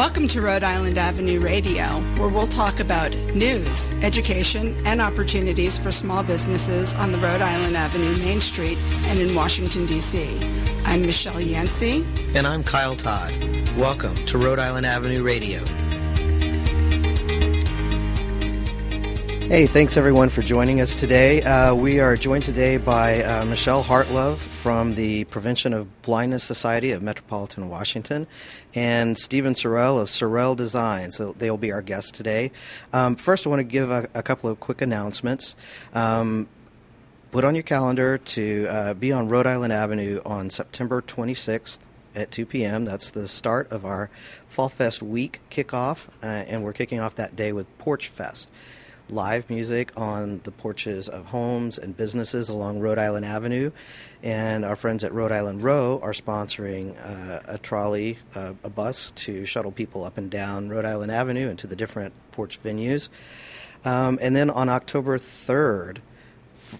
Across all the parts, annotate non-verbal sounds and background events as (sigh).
Welcome to Rhode Island Avenue Radio, where we'll talk about news, education, and opportunities for small businesses on the Rhode Island Avenue Main Street and in Washington, D.C. I'm Michelle Yancey. And I'm Kyle Todd. Welcome to Rhode Island Avenue Radio. Hey, thanks everyone for joining us today. Uh, we are joined today by uh, Michelle Hartlove from the Prevention of Blindness Society of Metropolitan Washington and Stephen Sorrell of Sorrell Design. So they'll be our guests today. Um, first, I want to give a, a couple of quick announcements. Um, put on your calendar to uh, be on Rhode Island Avenue on September 26th at 2 p.m. That's the start of our Fall Fest week kickoff, uh, and we're kicking off that day with Porch Fest live music on the porches of homes and businesses along Rhode Island Avenue. And our friends at Rhode Island Row are sponsoring uh, a trolley, uh, a bus to shuttle people up and down Rhode Island Avenue and to the different porch venues. Um, and then on October 3rd,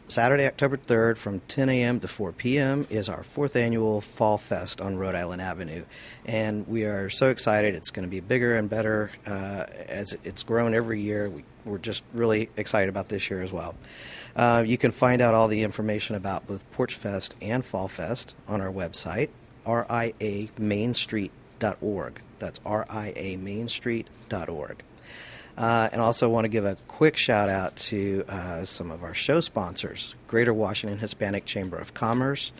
Saturday, October 3rd, from 10 a.m. to 4 p.m., is our fourth annual Fall Fest on Rhode Island Avenue. And we are so excited. It's going to be bigger and better uh, as it's grown every year. We, are just really excited about this year as well. Uh, you can find out all the information about both Porch Fest and Fall Fest on our website, riamainstreet.org. That's riamainstreet.org. Uh, and also want to give a quick shout out to uh, some of our show sponsors Greater Washington Hispanic Chamber of Commerce,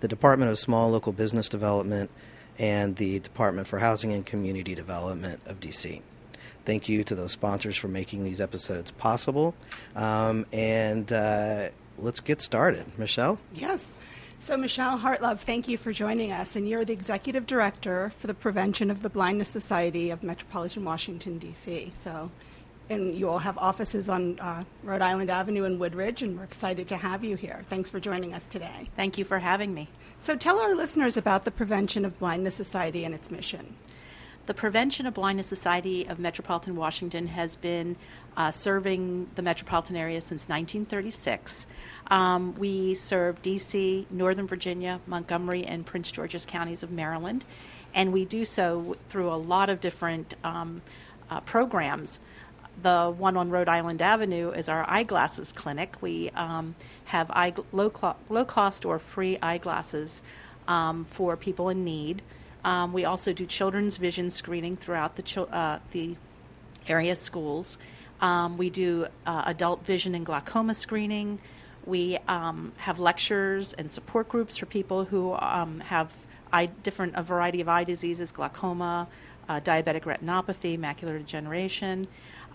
the Department of Small Local Business Development, and the Department for Housing and Community Development of DC. Thank you to those sponsors for making these episodes possible. Um, and uh, let's get started. Michelle? Yes. So, Michelle Hartlove, thank you for joining us. And you're the Executive Director for the Prevention of the Blindness Society of Metropolitan Washington, D.C. So, and you all have offices on uh, Rhode Island Avenue and Woodridge, and we're excited to have you here. Thanks for joining us today. Thank you for having me. So, tell our listeners about the Prevention of Blindness Society and its mission. The Prevention of Blindness Society of Metropolitan Washington has been uh, serving the metropolitan area since 1936. Um, we serve D.C., Northern Virginia, Montgomery, and Prince George's counties of Maryland, and we do so through a lot of different um, uh, programs. The one on Rhode Island Avenue is our eyeglasses clinic. We um, have eye, low, cl- low cost or free eyeglasses um, for people in need. Um, we also do children's vision screening throughout the, uh, the area schools. Um, we do uh, adult vision and glaucoma screening. We um, have lectures and support groups for people who um, have eye, different a variety of eye diseases, glaucoma, uh, diabetic retinopathy, macular degeneration.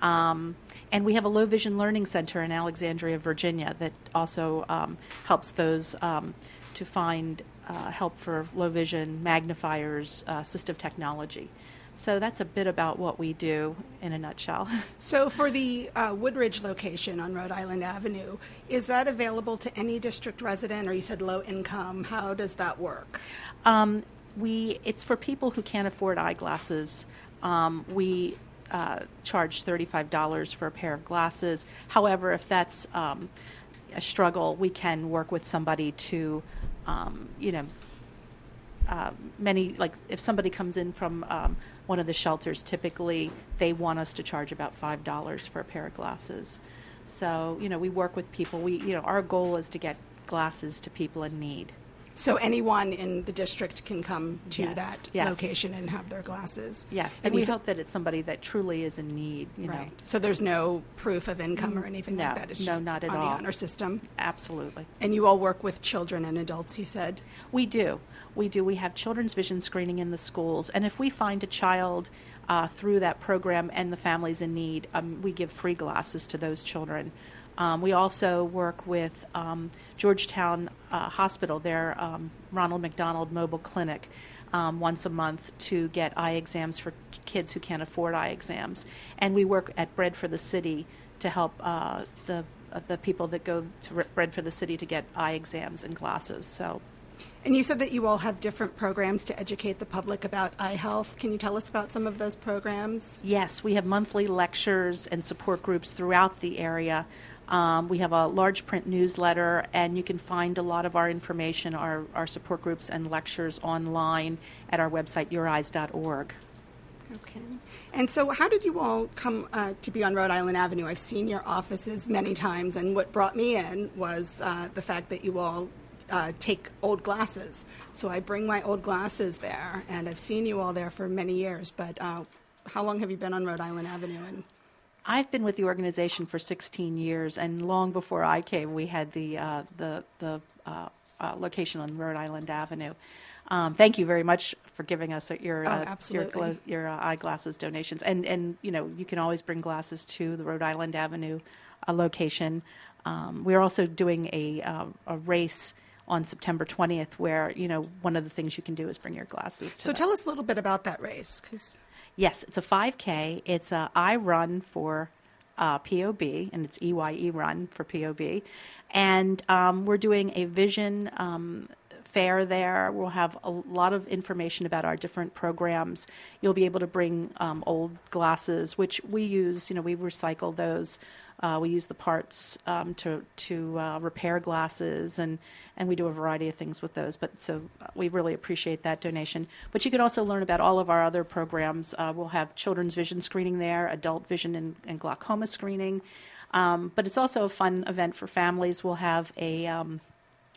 Um, and we have a low vision learning center in Alexandria, Virginia, that also um, helps those um, to find uh, help for low vision magnifiers, uh, assistive technology. So that's a bit about what we do in a nutshell. (laughs) So, for the uh, Woodridge location on Rhode Island Avenue, is that available to any district resident, or you said low income? How does that work? Um, we it's for people who can't afford eyeglasses. Um, we uh, charge thirty-five dollars for a pair of glasses. However, if that's um, a struggle, we can work with somebody to, um, you know, uh, many like if somebody comes in from um, one of the shelters, typically they want us to charge about five dollars for a pair of glasses. So you know we work with people. We you know our goal is to get glasses to people in need. So anyone in the district can come to Yes, that yes. location and have their glasses. Yes, and and we hope that it's somebody that truly is in need. You know, Right. So there's no proof of income or anything No, like that. It's no, just not at on all. the honor system. absolutely. And you all work with children and adults. You said. We do. We do. We have children's vision screening in the schools. And if we find a child uh, through that program and the family's in need, um, we give free glasses to those children. Um, we also work with um, Georgetown uh, Hospital, their um, Ronald McDonald Mobile Clinic, um, once a month to get eye exams for kids who can't afford eye exams. And we work at Bread for the City to help uh, the uh, the people that go to Bread for the City to get eye exams and glasses. So And you said that you all have different programs to educate the public about eye health. Can you tell us about some of those programs? Yes, we have monthly lectures and support groups throughout the area. Um, we have a large print newsletter, and you can find a lot of our information, our, our support groups and lectures online at our website, youreyes.org. Okay. And so, how did you all come uh, to be on Rhode Island Avenue? I've seen your offices many times, and what brought me in was uh, the fact that you all uh, take old glasses. So I bring my old glasses there, and I've seen you all there for many years. But uh, how long have you been on Rhode Island Avenue? And I've been with the organization for 16 years, and long before I came, we had the uh, the the uh, uh, location on Rhode Island Avenue. Um, thank you very much for giving us your Oh, uh, your, glo- your uh, eyeglasses donations, and and you know you can always bring glasses to the Rhode Island Avenue uh, location. Um, we're also doing a uh, a race on September 20th, where you know one of the things you can do is bring your glasses. To so, that. tell us a little bit about that race, because Yes, it's a 5K. It's a I run for uh, POB, and it's EYE run for POB. And um, we're doing a vision um, fair there. We'll have a lot of information about our different programs. You'll be able to bring um, old glasses, which we use. You know, we recycle those. Uh, we use the parts um, to to uh, repair glasses, and and we do a variety of things with those. But so uh, we really appreciate that donation. But you can also learn about all of our other programs. Uh, we'll have children's vision screening there, adult vision and, and glaucoma screening. Um, but it's also a fun event for families. We'll have a um,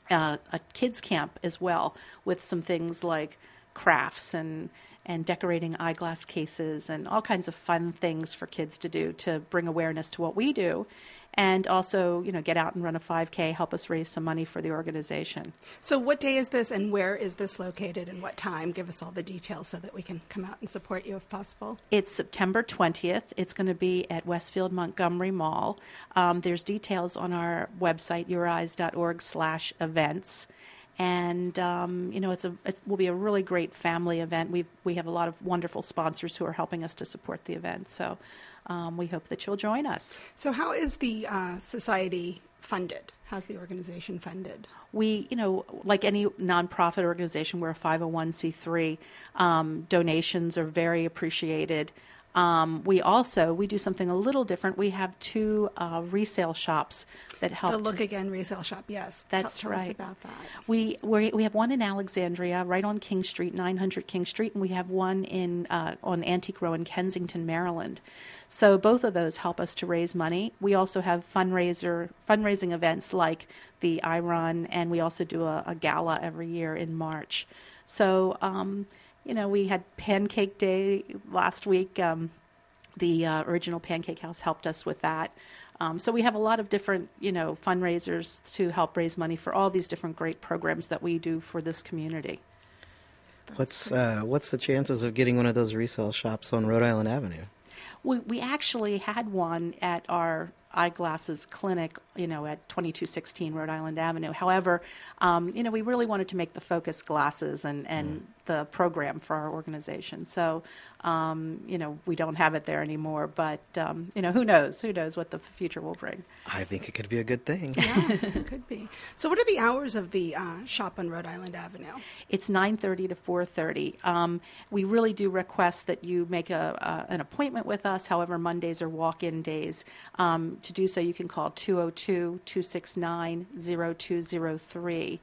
uh, a kids camp as well with some things like crafts and and decorating eyeglass cases and all kinds of fun things for kids to do to bring awareness to what we do and also you know get out and run a 5k help us raise some money for the organization so what day is this, and where is this located, and what time? Give us all the details so that we can come out and support you if possible. It's September 20th. It's going to be at Westfield Montgomery Mall. Um, there's details on our website, youreyes.org slash events. And, um, you know, it's a, it will be a really great family event. we we have a lot of wonderful sponsors who are helping us to support the event. So um, we hope that you'll join us. So, how is the uh, society funded? How's the organization funded? we, you know, like any nonprofit organization, we're a 501c3. Um, donations are very appreciated. Um, we also we do something a little different. We have two uh, resale shops that help. The Look Again resale shop, yes. Tell- That's tell, us right. about that. We we we have one in Alexandria, right on King Street, 900 King Street, and we have one in uh, on Antique Row in Kensington, Maryland. So both of those help us to raise money. We also have fundraiser fundraising events like the I Run, and we also do a, a gala every year in March. So um, you know, we had Pancake Day last week. Um, the uh, original Pancake House helped us with that. Um, so we have a lot of different, you know, fundraisers to help raise money for all these different great programs that we do for this community. What's uh, what's the chances of getting one of those resale shops on Rhode Island Avenue? We, we actually had one at our eyeglasses clinic, you know, at 2216 Rhode Island Avenue. However, um, you know, we really wanted to make the focus glasses and, and the program for our organization. So, um, you know, we don't have it there anymore. But, um, you know, who knows? Who knows what the future will bring? I think it could be a good thing. Yeah, (laughs) it could be. So, what are the hours of the uh, shop on Rhode Island Avenue? It's 9:30 to 4:30. Um, we really do request that you make a, a, an appointment with us. However, Mondays are walk-in days. Um, to do so, you can call 202-269-0203.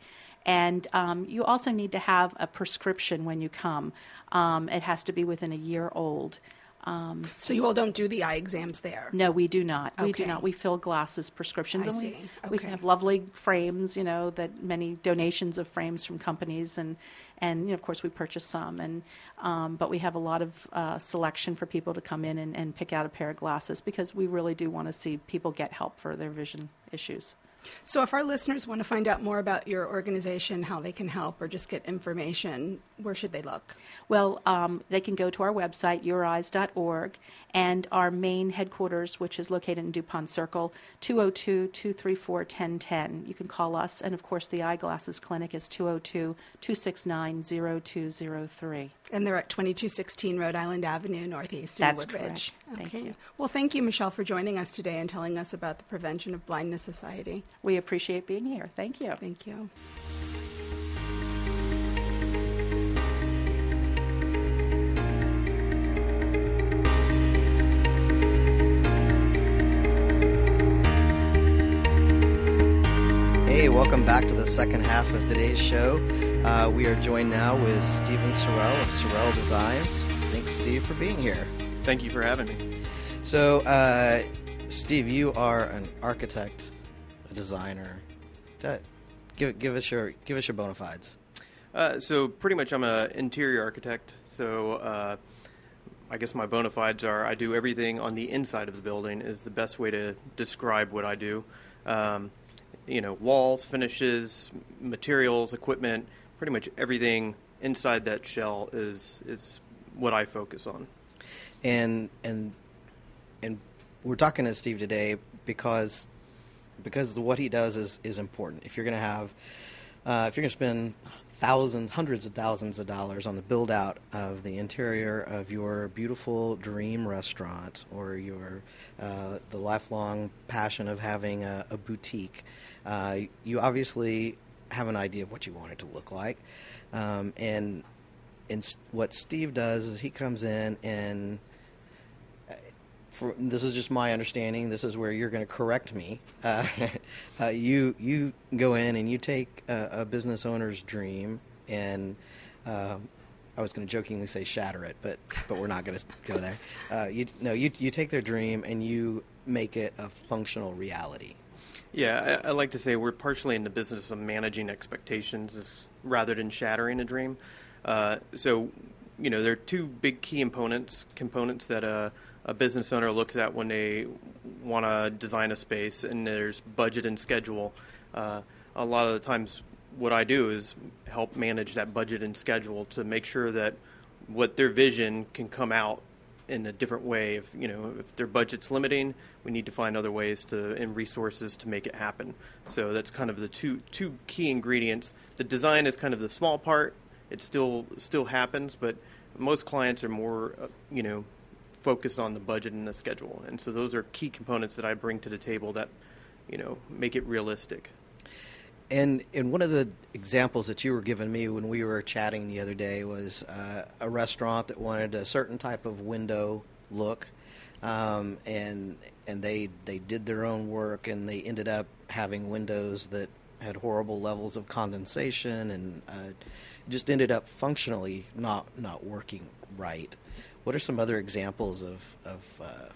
And um, you also need to have a prescription when you come. Um, it has to be within a year old. Um, So, you all don't do the eye exams there? no, we do not. We do not. We fill glasses prescriptions, I and we see. we Okay. have lovely frames. You know that many donations of frames from companies, and and you know, of course we purchase some, and um, but we have a lot of uh, selection for people to come in and, and pick out a pair of glasses because we really do want to see people get help for their vision issues. So, if our listeners want to find out more about your organization, how they can help, or just get information, where should they look? Well, um, they can go to our website, youreyes.org, and our main headquarters, which is located in DuPont Circle, 202 234 1010. You can call us, and of course, the eyeglasses clinic is 202 269 0203. And they're at 2216 Rhode Island Avenue, Northeast in That's Woodridge. correct. Thank okay. you. Well, thank you, Michelle, for joining us today and telling us about the Prevention of Blindness Society. We appreciate being here. Thank you. Thank you. Second half of today's show. Uh, we are joined now with Stephen Sorrell of Sorrell Designs. Thanks, Steve, for being here. Thank you for having me. So, uh, Steve, you are an architect, a designer. That, Give, give us your give us your bona fides. Uh, so, pretty much, I'm an interior architect. So, uh, I guess my bona fides are I do everything on the inside of the building. Is the best way to describe what I do. Um, you know, walls, finishes, materials, equipment, pretty much everything inside that shell is is what I focus on. And and and we're talking to Steve today because because what he does is is important. If you're going to have uh, if you're going to spend thousands, hundreds of thousands of dollars on the build out of the interior of your beautiful dream restaurant or your uh, the lifelong passion of having a, a boutique, uh, you obviously have an idea of what you want it to look like, um, and and what Steve does is he comes in and for, this is just my understanding. This is where you're going to correct me. Uh, (laughs) uh, you you go in and you take a, a business owner's dream and um, I was going to jokingly say shatter it, but but we're not going to go there. Uh, you no, you you take their dream and you make it a functional reality. Yeah, I, I, like to say we're partially in the business of managing expectations rather than shattering a dream. Uh, so, you know, there are two big key components components that a, business owner looks at when they want to design a space, and there's budget and schedule. Uh, a lot of the times, what I do is help manage that budget and schedule to make sure that what their vision can come out in a different way. If you know if their budget's limiting, we need to find other ways to and resources to make it happen. So that's kind of the two two key ingredients. The design is kind of the small part. It still still happens, but most clients are more uh, you know focused on the budget and the schedule, and so those are key components that I bring to the table that you know make it realistic. And and one of the examples that you were giving me when we were chatting the other day was uh, a restaurant that wanted a certain type of window look, um, and and they they did their own work and they ended up having windows that had horrible levels of condensation and uh, just ended up functionally not not working right. What are some other examples of of uh,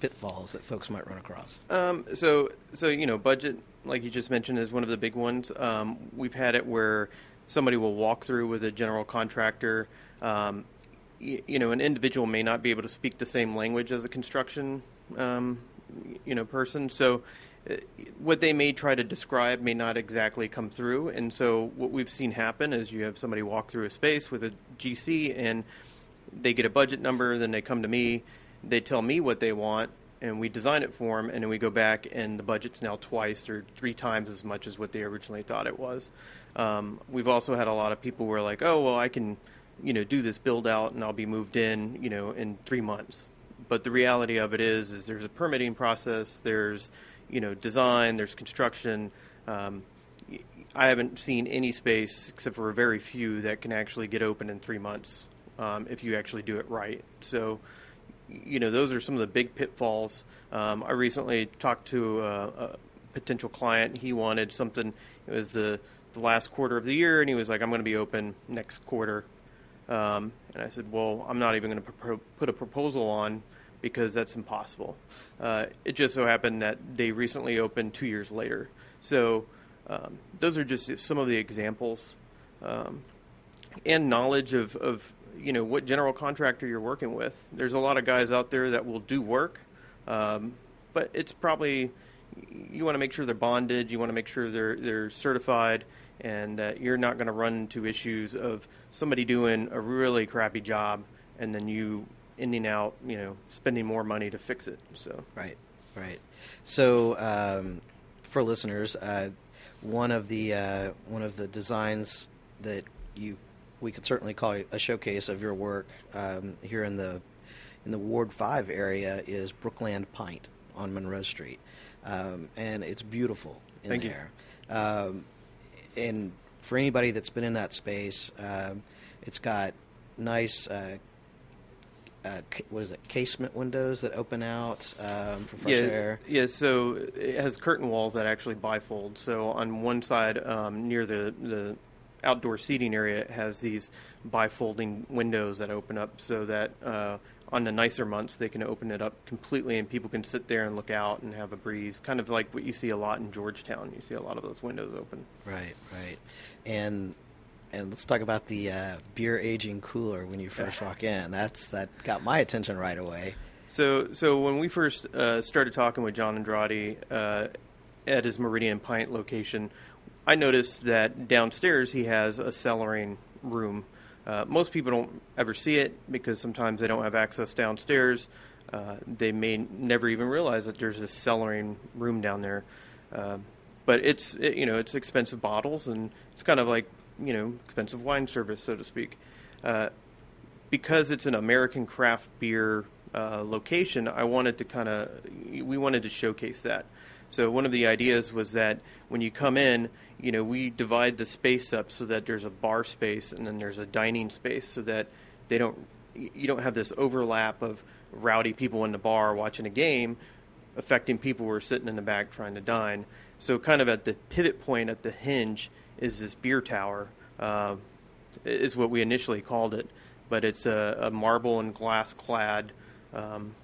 pitfalls that folks might run across? Um, so so you know budget like you just mentioned, is one of the big ones. Um, we've had it where somebody will walk through with a general contractor. Um, you, know, an individual may not be able to speak the same language as a construction, um, you know, person. So, uh, what they may try to describe may not exactly come through. And so, what we've seen happen is you have somebody walk through a space with a GC, and they get a budget number. Then they come to me. They tell me what they want, and we design it for them, and then we go back, and the budget's now twice or three times as much as what they originally thought it was. Um, we've also had a lot of people who are like, "Oh, well, I can, you know, do this build out, and I'll be moved in, you know, in three months." But the reality of it is, is there's a permitting process, there's, you know, design, there's construction. Um, I haven't seen any space except for a very few that can actually get open in three months um, if you actually do it right. So you know, those are some of the big pitfalls. Um, I recently talked to a, a, potential client. He wanted something. It was the, the last quarter of the year, and he was like, "I'm going to be open next quarter." Um, and I said, "Well, I'm not even going to pro- put a proposal on because that's impossible." Uh, it just so happened that they recently opened two years later. So um, those are just some of the examples. Um, and knowledge of, of you know what general contractor you're working with. There's a lot of guys out there that will do work, um, but it's probably you want to make sure they're bonded. You want to make sure they're they're certified, and that you're not going to run into issues of somebody doing a really crappy job and then you ending out you know spending more money to fix it. So right, right. So um, for listeners, uh, one of the uh, one of the designs that you we could certainly call a showcase of your work um, here in the in the Ward Five area is Brookland Pint on Monroe Street, um, and it's beautiful in Thank there. Um, and for anybody that's been in that space, um, it's got nice. Uh, uh, what is it? Casement windows that open out um, for fresh yeah, air. Yeah, so it has curtain walls that actually bifold. So on one side, um, near the the outdoor seating area has these bifolding windows that open up so that uh, on the nicer months they can open it up completely and people can sit there and look out and have a breeze kind of like what you see a lot in georgetown. You see a lot of those windows open. Right right. And and let's talk about the uh, beer aging cooler when you first walk in. That's that got my attention right away. So so when we first uh, started talking with john andrade uh, at his meridian pint location i noticed that downstairs he has a cellaring room uh, most people don't ever see it because sometimes they don't have access downstairs. Uh, they may never even realize that there's this cellaring room down there. Uh, but it's it, you know it's expensive bottles and it's kind of like you know expensive wine service so to speak. Uh, because it's an American craft beer uh, location, I wanted to kind of we wanted to showcase that. So one of the ideas was that when you come in, you know, we divide the space up so that there's a bar space and then there's a dining space so that they don't you don't have this overlap of rowdy people in the bar watching a game affecting people who are sitting in the back trying to dine. So kind of at the pivot point at the hinge is this beer tower, uh, is what we initially called it, but it's a, a marble and glass clad um,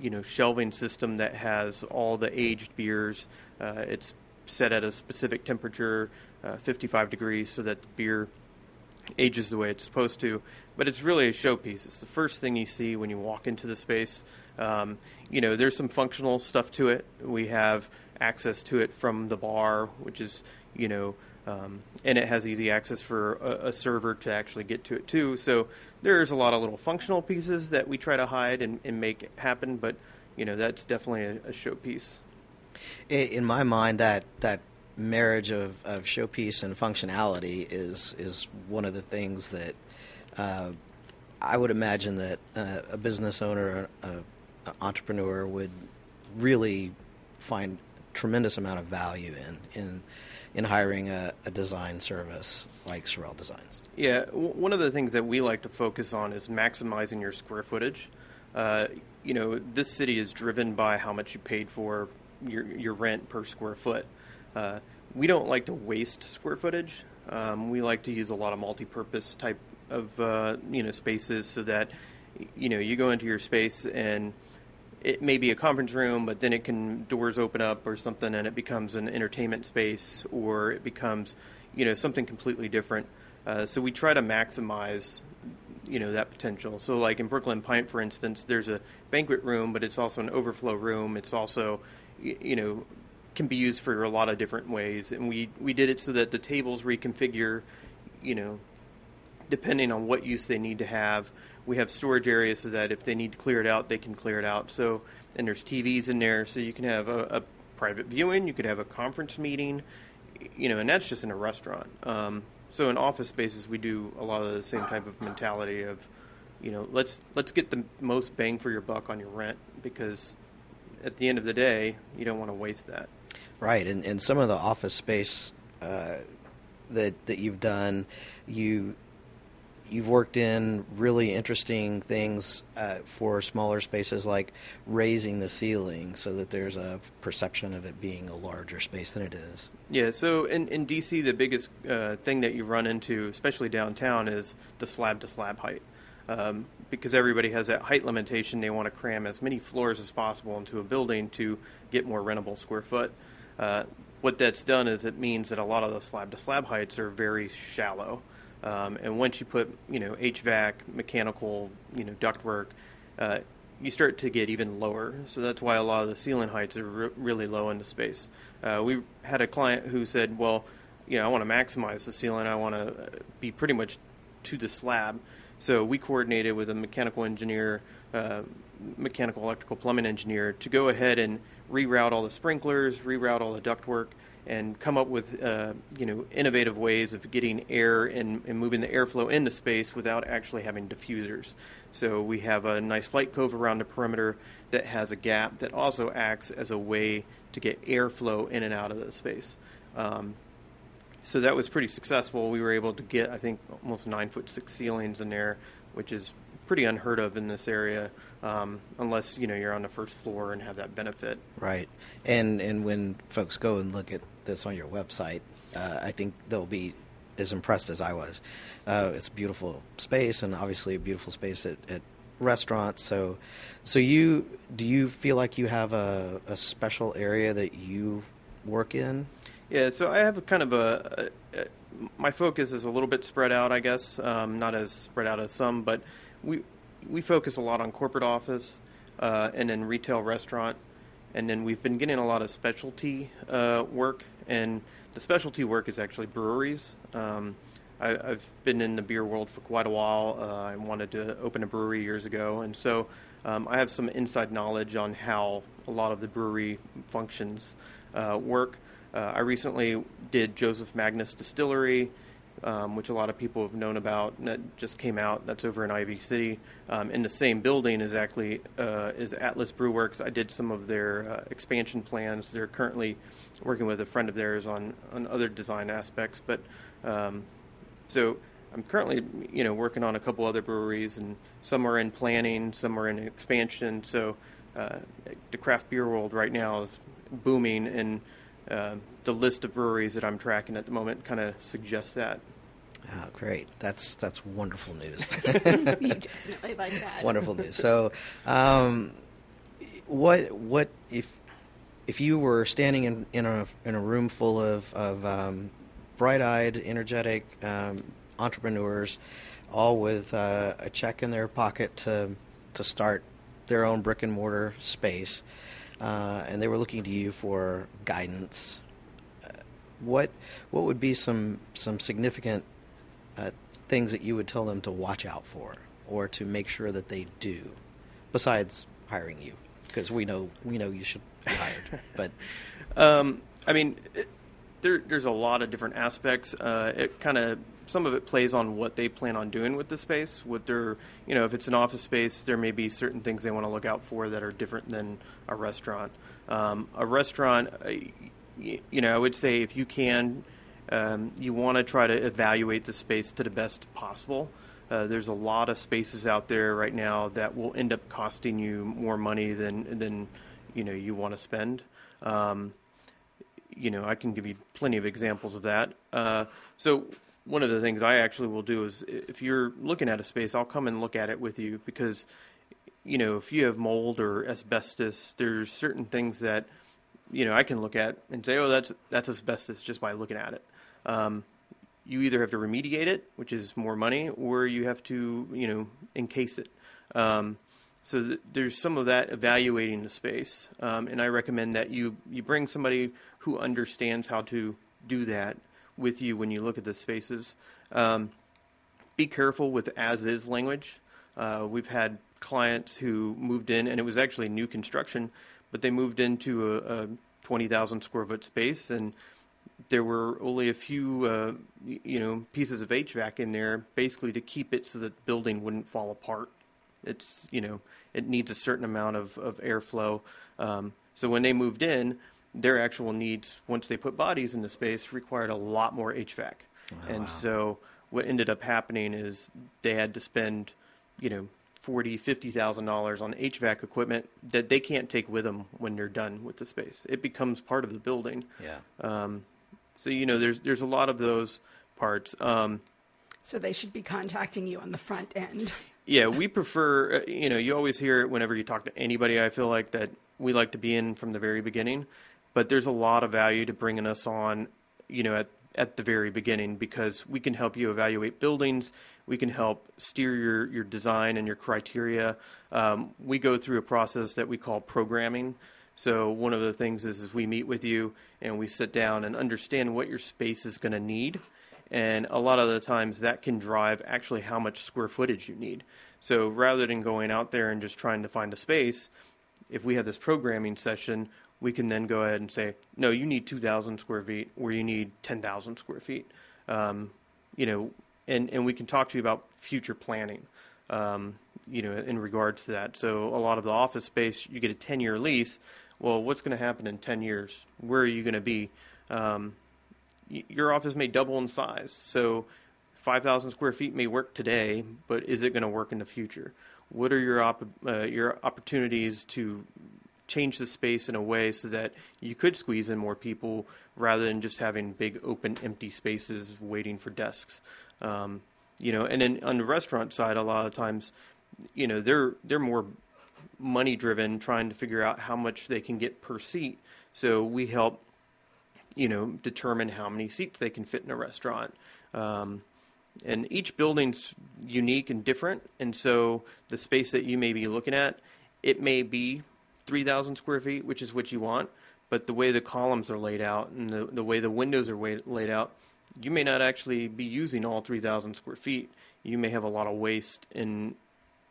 you know shelving system that has all the aged beers. Uh, it's set at a specific temperature, uh, 55 degrees, so that the beer ages the way it's supposed to. But it's really a showpiece. It's the first thing you see when you walk into the space. Um, you know, there's some functional stuff to it. We have access to it from the bar, which is you know um, and it has easy access for a, a, server to actually get to it too. So there's a lot of little functional pieces that we try to hide and, and make happen, but you know that's definitely a, a showpiece. In my mind, that that marriage of, of showpiece and functionality is is one of the things that uh, I would imagine that uh, a business owner, an entrepreneur, would really find tremendous amount of value in in in hiring a, a design service like Sorrell Designs? Yeah, w- one of the things that we like to focus on is maximizing your square footage. Uh, you know, this city is driven by how much you paid for your your rent per square foot. Uh, we don't like to waste square footage. Um, we like to use a lot of multi-purpose type of uh, you know spaces so that you know you go into your space and it may be a conference room, but then it can doors open up or something, and it becomes an entertainment space, or it becomes, you know, something completely different. Uh, so we try to maximize, you know, that potential. So like in Brookland Pint, for instance, there's a banquet room, but it's also an overflow room. It's also, you know, can be used for a lot of different ways, and we we did it so that the tables reconfigure, you know, depending on what use they need to have we have storage areas so that if they need to clear it out, they can clear it out. So, and there's TVs in there, so you can have a, a private viewing, you could have a conference meeting, you know, and that's just in a restaurant. Um, so in office spaces, we do a lot of the same type of mentality of, you know, let's let's get the most bang for your buck on your rent because at the end of the day, you don't want to waste that. Right, and and some of the office space uh, that that you've done, you you've worked in really interesting things uh, for smaller spaces like raising the ceiling so that there's a perception of it being a larger space than it is. Yeah, so in, in DC, the biggest uh, thing that you run into, especially downtown, is the slab to slab height. Um, because everybody has that height limitation, they want to cram as many floors as possible into a building to get more rentable square foot. Uh, what that's done is it means that a lot of the slab to slab heights are very shallow. Um, and once you put, you know, HVAC, mechanical, you know, ductwork, uh, you start to get even lower. So that's why a lot of the ceiling heights are re- really low into space. Uh, we had a client who said, well, you know, I want to maximize the ceiling. I want to be pretty much to the slab. So we coordinated with a mechanical engineer, uh, mechanical, electrical, plumbing engineer to go ahead and reroute all the sprinklers, reroute all the ductwork, and come up with uh, you know innovative ways of getting air and, and, moving the airflow into space without actually having diffusers. So we have a nice light cove around the perimeter that has a gap that also acts as a way to get airflow in and out of the space. Um, so that was pretty successful. We were able to get I think almost nine foot six ceilings in there, which is pretty unheard of in this area, um, unless you know you're on the first floor and have that benefit. Right, and and when folks go and look at this on your website, uh, I think they'll be as impressed as I was. Uh, it's a beautiful space, and obviously a beautiful space at, at restaurants. So, so you do you feel like you have a, a special area that you work in? Yeah, so I have kind of a, a, a my focus is a little bit spread out, I guess, um, not as spread out as some, but we we focus a lot on corporate office uh, and then retail restaurant, and then we've been getting a lot of specialty uh, work, and the specialty work is actually breweries. Um, I, have been in the beer world for quite a while. Uh, I wanted to open a brewery years ago, and so um, I have some inside knowledge on how a lot of the brewery functions uh, work. Uh, I recently did Joseph Magnus Distillery, um, which a lot of people have known about. That just came out. That's over in Ivy City. Um, in the same building is actually uh, is Atlas Brew Works. I did some of their uh, expansion plans. They're currently working with a friend of theirs on on other design aspects. But um, so I'm currently you know working on a couple other breweries, and some are in planning, some are in expansion. So uh, the craft beer world right now is booming and uh, the list of breweries that I'm tracking at the moment kind of suggests that. Oh, great! That's that's wonderful news. (laughs) definitely like that. (laughs) wonderful news. So, um, what what if if you were standing in in a in a room full of of um, bright-eyed, energetic um, entrepreneurs, all with uh, a check in their pocket to to start their own brick and mortar space? Uh, and they were looking to you for guidance. Uh, what what would be some some significant uh, things that you would tell them to watch out for, or to make sure that they do, besides hiring you? Because we know we know you should be hired, (laughs) but um, I mean. It, there, there's a lot of different aspects. Uh, it kind of some of it plays on what they plan on doing with the space. What they're, you know, if it's an office space, there may be certain things they want to look out for that are different than a restaurant. Um, a restaurant, uh, you know, I would say if you can, um, you want to try to evaluate the space to the best possible. Uh, there's a lot of spaces out there right now that will end up costing you more money than than you know you want to spend. Um, you know, I can give you plenty of examples of that. Uh, so one of the things I actually will do is if you're looking at a space, I'll come and look at it with you because, you know, if you have mold or asbestos, there's certain things that, you know, I can look at and say, oh, that's that's asbestos just by looking at it. Um, you either have to remediate it, which is more money, or you have to, you know, encase it. Um, so th- there's some of that evaluating the space, um, and I recommend that you you bring somebody who understands how to do that with you when you look at the spaces. Um, be careful with as is language. Uh, we've had clients who moved in, and it was actually new construction, but they moved into a, a 20,000 square foot space, and there were only a few, uh, you know, pieces of HVAC in there, basically to keep it so that the building wouldn't fall apart. It's, you know, it needs a certain amount of, of airflow. Um, so when they moved in, their actual needs, once they put bodies in the space, required a lot more HVAC. Oh, and wow. so what ended up happening is they had to spend, you know, forty, fifty thousand dollars on HVAC equipment that they can't take with them when they're done with the space. It becomes part of the building. Yeah. Um, so you know, there's there's a lot of those parts. Um, so they should be contacting you on the front end. Yeah, we prefer. Uh, you know, you always hear it whenever you talk to anybody. I feel like that we like to be in from the very beginning but there's a lot of value to bringing us on, you know, at at the very beginning because we can help you evaluate buildings. We can help steer your, your design and your criteria. Um, we go through a process that we call programming. So one of the things is, is we meet with you and we sit down and understand what your space is going to need. And a lot of the times that can drive actually how much square footage you need. So rather than going out there and just trying to find a space, if we have this programming session, we can then go ahead and say, no, you need 2,000 square feet, or you need 10,000 square feet. Um, you know, and, and we can talk to you about future planning, um, you know, in regards to that. So a lot of the office space, you get a 10 year lease. Well, what's going to happen in 10 years? Where are you going to be? Um, your office may double in size. So 5,000 square feet may work today, but is it going to work in the future? What are your op- uh, your opportunities to change the space in a way so that you could squeeze in more people rather than just having big open empty spaces waiting for desks. Um, you know, and then on the restaurant side, a lot of times, you know, they're they're more money driven, trying to figure out how much they can get per seat. So we help, you know, determine how many seats they can fit in a restaurant. Um, and each building's unique and different, and so the space that you may be looking at, it may be 3,000 square feet, which is what you want, but the way the columns are laid out and the, the way the windows are way, laid out, you may not actually be using all 3,000 square feet. You may have a lot of waste and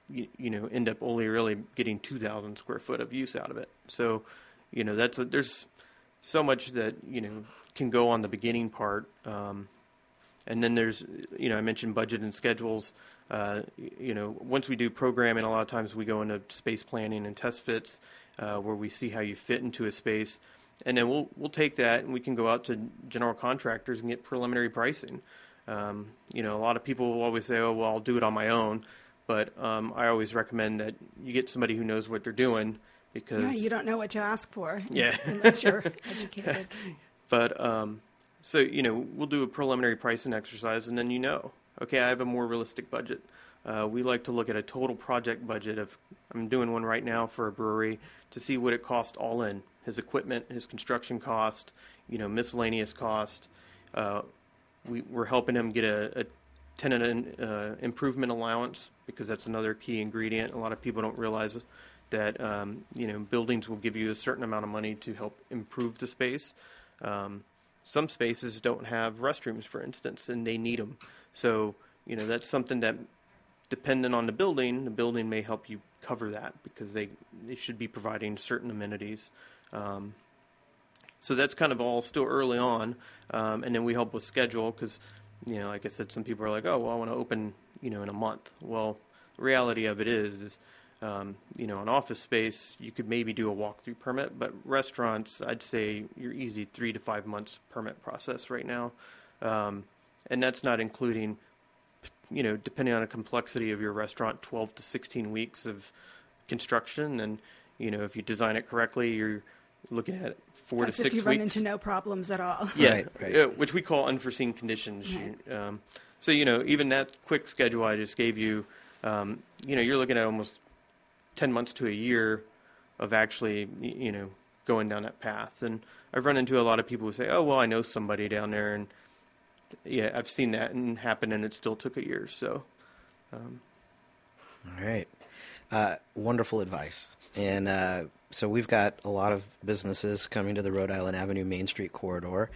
you, you know end up only really getting 2,000 square foot of use out of it. So, you know that's a, there's so much that you know can go on the beginning part. Um, and then there's, you know, I mentioned budget and schedules. Uh, you know, once we do programming, a lot of times we go into space planning and test fits, uh, where we see how you fit into a space, and then we'll we'll take that and we can go out to general contractors and get preliminary pricing. Um, you know, a lot of people will always say, "Oh, well, I'll do it on my own," but um, I always recommend that you get somebody who knows what they're doing because Yeah, you don't know what to ask for. (laughs) Yeah. (laughs) unless you're educated. (laughs) But um, so you know, we'll do a preliminary pricing exercise, and then you know, okay, I have a more realistic budget. Uh, we like to look at a total project budget of. I'm doing one right now for a brewery to see what it cost all in: his equipment, his construction cost, you know, miscellaneous cost. Uh, we, we're helping him get a, a tenant uh, improvement allowance because that's another key ingredient. A lot of people don't realize that um, you know buildings will give you a certain amount of money to help improve the space. Um, some spaces don't have restrooms, for instance, and they need them. So you know that's something that, dependent on the building, the building may help you cover that because they they should be providing certain amenities. Um, so that's kind of all still early on, um, and then we help with schedule because, you know, like I said, some people are like, oh, well, I want to open, you know, in a month. Well, the reality of it is, is um, you know, an office space, you could maybe do a walkthrough permit, but restaurants, I'd say you're easy three to five months permit process right now, um, and that's not including, you know, depending on the complexity of your restaurant, 12 to 16 weeks of construction, and you know, if you design it correctly, you're looking at four That's to six if you weeks. run into no problems at all. Yeah, Right, right. which we call unforeseen conditions. Right. Um, so you know, even that quick schedule I just gave you, um, you know, you're looking at almost ten months to a year of actually, you know, going down that path. And I've run into a lot of people who say, "Oh, well, I know somebody down there," and yeah, I've seen that and happen, and it still took a year. So, um, All right. Uh, wonderful advice. And uh, so we've got a lot of businesses coming to the Rhode Island Avenue Main Street corridor.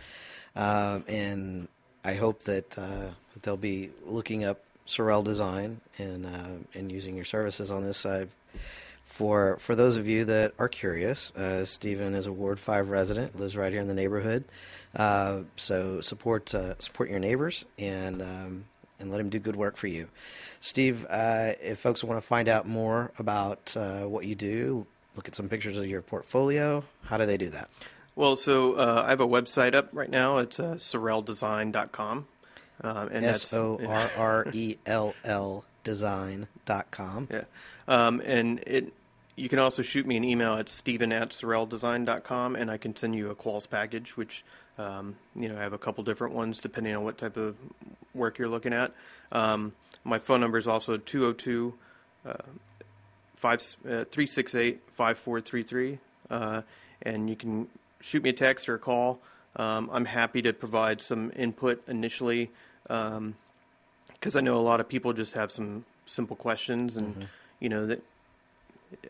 Um, and I hope that, uh, that they'll be looking up Sorrell Design and, uh, and using your services on this side. For, for those of you that are curious, uh, Stephen is a Ward 5 resident, lives right here in the neighborhood. Uh, so support, uh, support your neighbors and, um, and let him do good work for you. Steve, uh, if folks want to find out more about uh, what you do, look at some pictures of your portfolio, how do they do that? well, so uh, I have a website up right now. It's uh, sorrelldesign.com. Um, and S O R R E L L design.com. Yeah. Um, and it you can also shoot me an email at stephen at sorrelldesign.com and I can send you a quals package, which, um, you know, I have a couple different ones depending on what type of work you're looking at. Um, my phone number is also 202 uh, uh, 368 5433. Uh, and you can shoot me a text or a call. Um, I'm happy to provide some input initially because I know a lot of people just have some simple questions, and you know that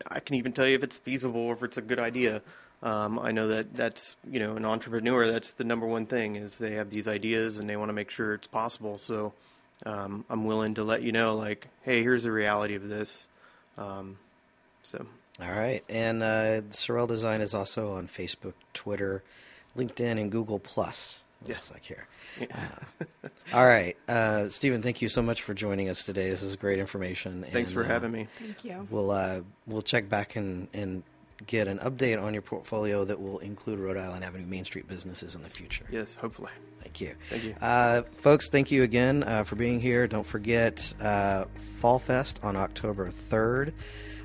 I can even tell you if it's feasible or if it's a good idea. Um, I know that that's you know an entrepreneur. That's the number one thing is they have these ideas and they want to make sure it's possible. So um, I'm willing to let you know, like, hey, here's the reality of this. Um, so All right. And uh, Sorrell Design is also on Facebook, Twitter, LinkedIn, and Google Plus. It Yeah. looks like here. Uh, all right. Uh, Stephen, thank you so much for joining us today. This is great information. thanks and, for uh, having me. Thank you. We'll uh, we'll check back and, and get an update on your portfolio that will include Rhode Island Avenue Main Street businesses in the future. Yes, hopefully. Thank you. Thank you. Uh, folks, thank you again uh, for being here. Don't forget uh, Fall Fest on October 3rd.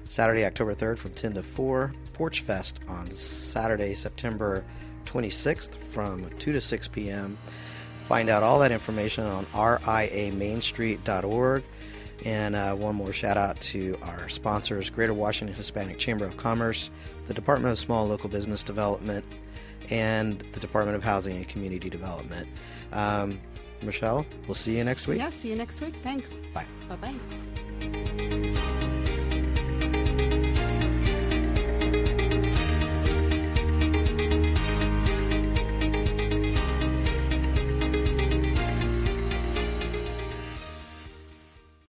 Saturday, October 3rd from 10 to 4. Porch Fest on Saturday, September 26th from 2 to 6 p.m. Find out all that information on riamainstreet.org. And uh, one more shout out to our sponsors Greater Washington Hispanic Chamber of Commerce, the Department of Small Local Business Development, and the Department of Housing and Community Development. Um, Michelle, we'll see you next week. Yeah, see you next week. Thanks. Bye. Bye bye.